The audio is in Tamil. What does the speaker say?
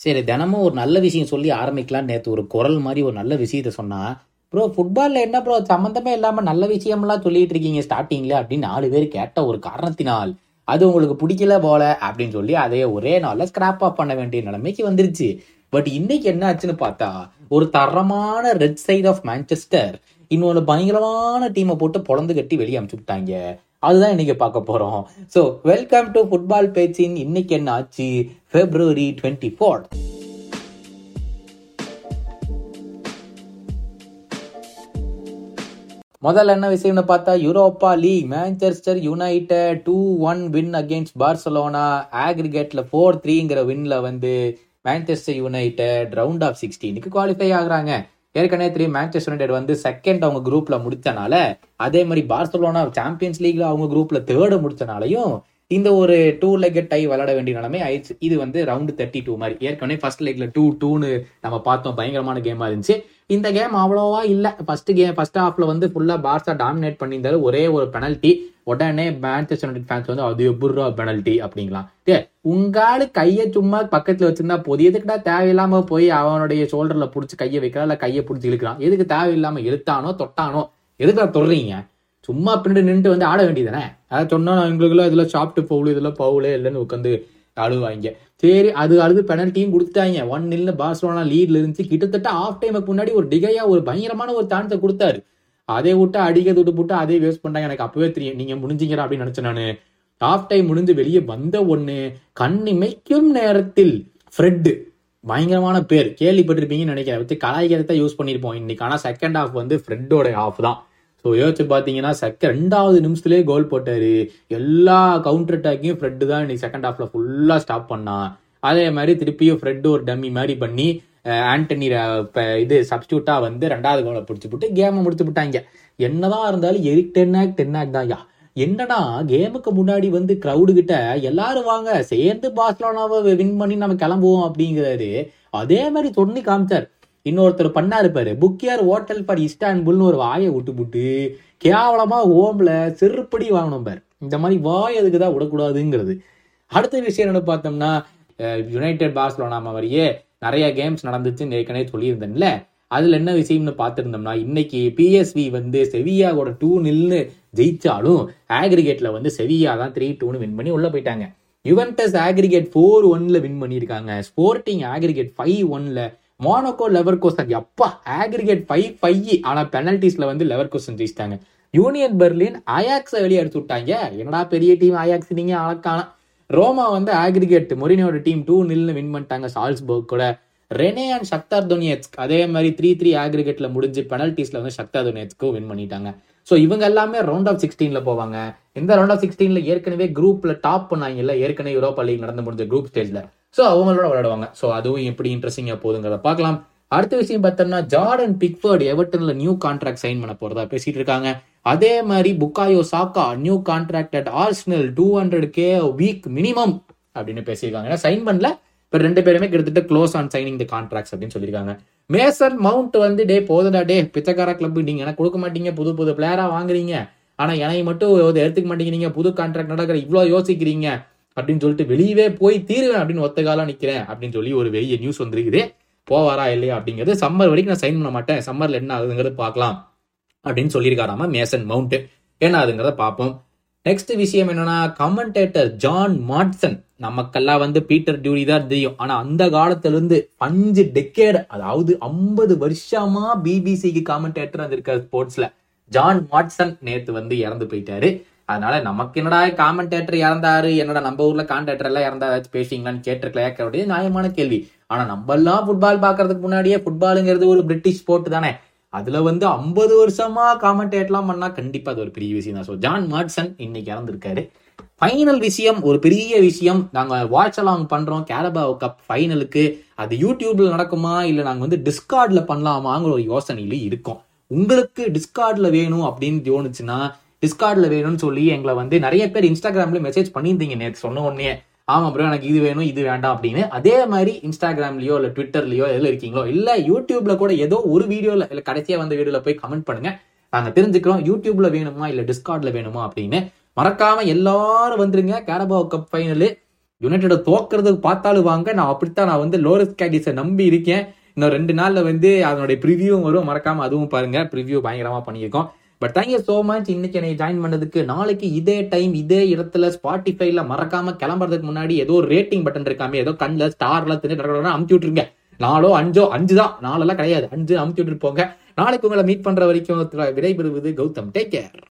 சரி தினமும் ஒரு நல்ல விஷயம் சொல்லி ஆரம்பிக்கலாம் நேற்று ஒரு குரல் மாதிரி ஒரு நல்ல விஷயத்த சொன்னா ப்ரோ ஃபுட்பாலில் என்ன ப்ரோ? சம்மந்தமே இல்லாமல் நல்ல விஷயம்லாம் சொல்லிட்டு இருக்கீங்க ஸ்டார்டிங்கில் அப்படின்னு நாலு பேர் கேட்ட ஒரு காரணத்தினால் அது உங்களுக்கு பிடிக்கல போல அப்படின்னு சொல்லி அதையே ஒரே நாளில் ஸ்கிராப் ஆஃப் பண்ண வேண்டிய நிலைமைக்கு வந்துருச்சு. பட் இன்னைக்கு என்ன ஆச்சுன்னு பார்த்தா ஒரு தரமான ரெட் சைட் ஆஃப் மேன்செஸ்டர் இன்னொன்று பயங்கரமான டீமை போட்டு பொழந்து கட்டி வெளியே அமுச்சு விட்டாங்க. அதுதான் இன்னைக்கு பார்க்க போறோம். ஸோ வெல்கம் டு ஃபுட்பால் பேச்சின் இன்னைக்கு என்ன ஆச்சு? பிப்ரவரி டுவெண்ட்டி ஃபோர் முதல்ல என்ன விஷயம்னு பார்த்தா Europa League Manchester United two one win against Barcelona ஆக்ரிகேட்ல four த்ரீங்கிற வின்ல வந்து மேன்செஸ்டர் யுனைடெட் ரவுண்ட் ஆஃப் சிக்ஸ்டீனுக்கு குவாலிஃபை ஆகுறாங்க. ஏற்கனவே தெரியும் மேன்செஸ்டர் யுனைடெட் வந்து செகண்ட் அவங்க குரூப்ல முடிச்சனால அதே மாதிரி பார்சலோனா சாம்பியன்ஸ் லீக்ல அவங்க குரூப்ல தேர்டு முடிச்சனாலையும் இந்த ஒரு டூ லெக் டை விளாட வேண்டிய நிலைமை ஆயிடுச்சு. இது வந்து ரவுண்டு தேர்ட்டி டூ மாதிரி. ஏற்கனவே ஃபர்ஸ்ட் லெக்ல டூ டூன்னு நம்ம பார்த்தோம். பயங்கரமான கேமா இருந்துச்சு. இந்த கேம் அவ்வளோவா இல்லை. ஃபர்ஸ்ட் கேம் ஃபர்ஸ்ட் ஹாஃப்ல வந்து ஃபுல்லா பார்சா டாமினேட் பண்ணியிருந்தாரு. ஒரே ஒரு பெனல்ட்டி உடனே மேன்செஸ்டர் யுனைடெட் ஃபேன்ஸ் வந்து அது எப்படிரா பெனல்ட்டி அப்படிங்களாம். டே உங்காலு கையை சும்மா பக்கத்தில் வச்சிருந்தா போதும். எதுக்குடா தேவையில்லாம போய் அவனுடைய ஷோல்டர்ல பிடிச்சி கையை வைக்கிறான் இல்ல கையை பிடிச்சி இழுக்கிறான்? எதுக்கு தேவையில்லாம இழுத்தானோ தொட்டானோ? எதுக்குடா தொடுறீங்க? சும்மா பின்னாடி நின்று வந்து ஆட வேண்டியதானே அதை சொன்னால் எங்களுக்குலாம் இதெல்லாம் சாப்பிட்டு போகல இதெல்லாம் பவுலே இல்லைன்னு உட்காந்து அழுவாங்க சரி அது அழுது பெனல்ட்டியும் கொடுத்துட்டாங்க. ஒன் நில்னு பார்சலோனா லீட்ல இருந்துச்சு. கிட்டத்தட்ட ஆஃப் டைமுக்கு முன்னாடி ஒரு டிகையா ஒரு பயங்கரமான ஒரு சான்ஸை கொடுத்தாரு. அதை விட்டு அடிக்க தொட்டு போட்டு அதே வேஸ்ட் பண்ணாங்க எனக்கு அப்பவே தெரியும். நீங்க முடிஞ்சிங்கிற அப்படின்னு நினைச்சேன் நானு. ஆஃப் டைம் முடிஞ்சு வெளியே வந்த ஒண்ணு கண்ணிமைக்கும் நேரத்தில் ஃப்ரெட்டு பயங்கரமான பேர். கேள்விப்பட்டிருப்பீங்கன்னு நினைக்கிறேன். வச்சு கலாய்க்கிறத யூஸ் பண்ணியிருப்போம். இன்னைக்கு ஆனால் செகண்ட் ஹாஃப் வந்து ஃப்ரெட்டோட ஆஃப் தான். ஸோ யோசிச்சு பார்த்தீங்கன்னா செக்க ரெண்டாவது நிமிஷத்துலேயே கோல் போட்டார். எல்லா கவுண்டர் அட்டாக்கையும் ஃப்ரெட்டு தான் இன்னைக்கு செகண்ட் ஹாஃப்ல ஃபுல்லாக ஸ்டாப் பண்ணான் அதே மாதிரி திருப்பியும் ஃப்ரெட் ஒரு டம்மி மாதிரி பண்ணி ஆண்டனி இது சப்ஸ்டியூட்டாக வந்து ரெண்டாவது கோலை பிடிச்சி போட்டு கேமை முடிச்சு விட்டாங்க. என்னதான் இருந்தாலும் எரிக் டென்னாக் டென்னாக் தான் யா? என்னடா கேமுக்கு முன்னாடி வந்து க்ரௌடு கிட்ட எல்லாரும் வாங்க சேர்ந்து பார்சலோனாவை வின் பண்ணி நம்ம கிளம்புவோம் அப்படிங்கிறாரு. அதே மாதிரி சொன்னி காமிச்சார். இன்னொருத்தர் பண்ணாரு பாரு. புக்கியார் ஹோட்டல் ஃபார் இஸ்டான்புல்னு ஒரு வாயை விட்டு விட்டு கேவலமா ஓம்ல செருப்படி வாங்கணும் பார். இந்த மாதிரி வாய் அதுக்கு தான் விடக்கூடாதுங்கிறது. அடுத்த விஷயம் என்ன பார்த்தோம்னா யுனைடெட் பார்சலோனா மாதிரியே நிறைய கேம்ஸ் நடந்துச்சுன்னு ஏற்கனவே சொல்லியிருந்தேன்ல. அதுல என்ன விஷயம்னு பார்த்துருந்தோம்னா இன்னைக்கு பிஎஸ்வி வந்து செவியாவோட டூ நில்னு ஜெயிச்சாலும் ஆக்ரிகேட்ல வந்து செவியா தான் த்ரீ டூன்னு வின் பண்ணி உள்ள போயிட்டாங்க. யுவன்டஸ் ஆக்ரிகேட் ஃபோர் ஒன்ல வின் பண்ணியிருக்காங்க. ஸ்போர்ட்டிங் ஆக்ரிகேட் ஃபைவ் ஒன்ல மோனோகோ லெவர் கோசன் எப்பா ஆக்ரிகேட் ஃபைவ் ஃபைவ் ஆனால் பெனல்டிஸ்ல வந்து லெவர் கோசன் ஜெயிச்சிட்டாங்க யூனியன் பெர்லின் அயாக்ஸை வெளியே எடுத்து விட்டாங்க. என்னடா பெரிய டீம் அயாக்ஸ் நீங்கள் அழக்கான. ரோமா வந்து ஆக்ரிகேட் மொரினியோட டீம் டூ நில்னு வின் பண்ணிட்டாங்க சால்ஸ்பர்க் கூட ரெனே அண்ட் சக்தார் துனியத்ஸ்க் அதே மாதிரி த்ரீ த்ரீ ஆக்ரிகேட்ல முடிஞ்சு பெனல்டிஸில் வந்து சக்தார் துனியத்ஸ்க்கும் வின் பண்ணிட்டாங்க. ஸோ இவங்க எல்லாமே ரவுண்ட் ஆஃப் சிக்ஸ்டீன்ல போவாங்க. இந்த ரவுண்ட் ஆஃப் சிக்ஸ்டீன்ல ஏற்கனவே குரூப்ல டாப் பண்ணாங்கல்ல ஏற்கனவே யூரோப்பா லீக் நடந்து முடிஞ்ச குரூப் ஸ்டேஜ்ல ஸோ அவங்களோட விளையாடுவாங்க. ஸோ அதுவும் எப்படி இன்ட்ரெஸ்டிங்காக போகுதுங்கிறத பார்க்கலாம். அடுத்த விஷயம் பார்த்தோம்னா ஜார்டன் பிக்ஃபர்ட் எவர்டன்ல நியூ கான்ட்ராக்ட் சைன் பண்ண போறதா பேசிட்டு இருக்காங்க. அதே மாதிரி Bukayo Saka new contract at Arsenal two hundred K week minimum அப்படின்னு பேசியிருக்காங்க. ஏன்னா சைன் பண்ணல. இப்போ ரெண்டு பேருமே கிட்டத்தட்ட close on signing the contracts அப்படின்னு சொல்லியிருக்காங்க. மேசன் மவுண்ட் வந்து டே போதுடா டே பிச்சைக்கார கிளப் நீங்க எனக்கு கொடுக்க மாட்டீங்க. புது புது பிளேயரா வாங்குறீங்க. ஆனா என்னை மட்டும் எடுத்துக்க மாட்டேங்கிறீங்க. புது கான்ட்ராக்ட் நடக்கிற இவ்வளோ யோசிக்கிறீங்க. அப்படின்னு சொல்லிட்டு வெளியவே போய் தீருவேன் அப்படின்னு ஒத்த காலம் அப்படின்னு சொல்லி ஒரு வெளிய நியூஸ் வந்திருக்குது. போவாரா இல்லையா அப்படிங்கிறது சம்மர் வரைக்கும் நான் சைன் பண்ண மாட்டேன். சம்மர்ல என்ன ஆகுதுங்கிறது பார்க்கலாம் அப்படின்னு சொல்லியிருக்காராம மேசன் மவுண்ட் என்ன ஆகுதுங்கிறத பார்ப்போம். நெக்ஸ்ட் விஷயம் என்னன்னா கமெண்டேட்டர் ஜான் மாட்சன் நமக்கெல்லாம் வந்து பீட்டர் டியூரி தான் தெரியும். ஆனா அந்த காலத்திலிருந்து அஞ்சு டெக்கேட் அதாவது ஐம்பது வருஷமா பிபிசிக்கு காமெண்டேட்டர் வந்திருக்காரு ஸ்போர்ட்ஸ்ல ஜான் மாட்சன் நேத்து வந்து இறந்து போயிட்டாரு. அதனால நமக்கு என்னடா காமெண்டேட்டர் இறந்தாரு? என்னடா நம்ம ஊர்ல கான்டேட்டர் எல்லாம் இறந்தா ஏதாச்சும் பேசுவீங்களான்னு கேட்டிருக்கலையா? கேட்கறது நியாயமான கேள்வி. ஆனா நம்ம எல்லாம் ஃபுட்பால் பாக்குறதுக்கு முன்னாடியே ஃபுட்பாலுங்கிறது ஒரு பிரிட்டிஷ் ஸ்போர்ட் தானே. அதுல வந்து ஐம்பது வருஷமா காமெண்டேட்லாம் பண்ணா கண்டிப்பா அது ஒரு பெரிய விஷயம் தான். ஸோ ஜான் மாட்சன் இன்னைக்கு இறந்திருக்காரு. ஃபைனல் விஷயம் ஒரு பெரிய விஷயம். நாங்க வாட்ச் அலாங் பண்றோம். கேரபாவ் கப் ஃபைனலுக்கு அது யூடியூப்ல நடக்குமா? இல்ல நாங்க வந்து டிஸ்கார்ட்ல பண்ணலாமாங்கிற ஒரு யோசனையில இருக்கோம். உங்களுக்கு டிஸ்கார்ட்ல வேணும் அப்படின்னு தோணுச்சுன்னா டிஸ்கார்டில் வேணும்னு சொல்லி எங்களை வந்து நிறைய பேர் இன்ஸ்டாகிராம்ல மெசேஜ் பண்ணியிருந்தீங்க நேற்று சொன்ன உடனே. ஆமாம் ப்ரோ எனக்கு இது வேணும் இது வேண்டாம் அப்படின்னு. அதே மாதிரி இன்ஸ்டாகிராம்லயோ இல்லை ட்விட்டர்லயோ எதில் இருக்கீங்களோ இல்லை யூடியூப்ல கூட ஏதோ ஒரு வீடியோவில் இல்லை கடைசியாக வந்த வீடியோவில் போய் கமெண்ட் பண்ணுங்க. நாங்கள் தெரிஞ்சுக்கிறோம் யூடியூப்ல வேணுமா இல்லை டிஸ்கார்டில் வேணுமா அப்படின்னு. மறக்காம எல்லாரும் வந்துருங்க. கேரபாவ் கப் ஃபைனலு யுனைடெட தோக்குறதுக்கு பார்த்தாலும் வாங்க. நான் அப்படித்தான் நான் வந்து லோரஸ் கேடிஸை நம்பி இருக்கேன். இன்னும் ரெண்டு நாளில் வந்து அதனுடைய ப்ரிவியூவும் வரும். மறக்காம அதுவும் பாருங்க. ப்ரிவியூ பயங்கரமாக பண்ணியிருக்கோம். பட் தேங்க்யூ ஸோ மச் இன்னைக்கு என்னை ஜாயின் பண்ணதுக்கு நாளைக்கு இதே டைம் இதே இடத்துல ஸ்பாட்டிஃபைல மறக்காம கிளம்புறதுக்கு முன்னாடி ஏதோ ஒரு ரேட்டிங் பட்டன் இருக்காமே ஏதோ கண்ணில் ஸ்டார்ல தின்னு அமுத்தி விட்டுருங்க. நாலோ அஞ்சோ அஞ்சு தான் நாலெல்லாம் கிடையாது. அஞ்சு அமுத்தி விட்டுட்டு போங்க. நாளைக்கு உங்களை மீட் பண்ற வரைக்கும் விடைபெறுவது கௌதம். Take care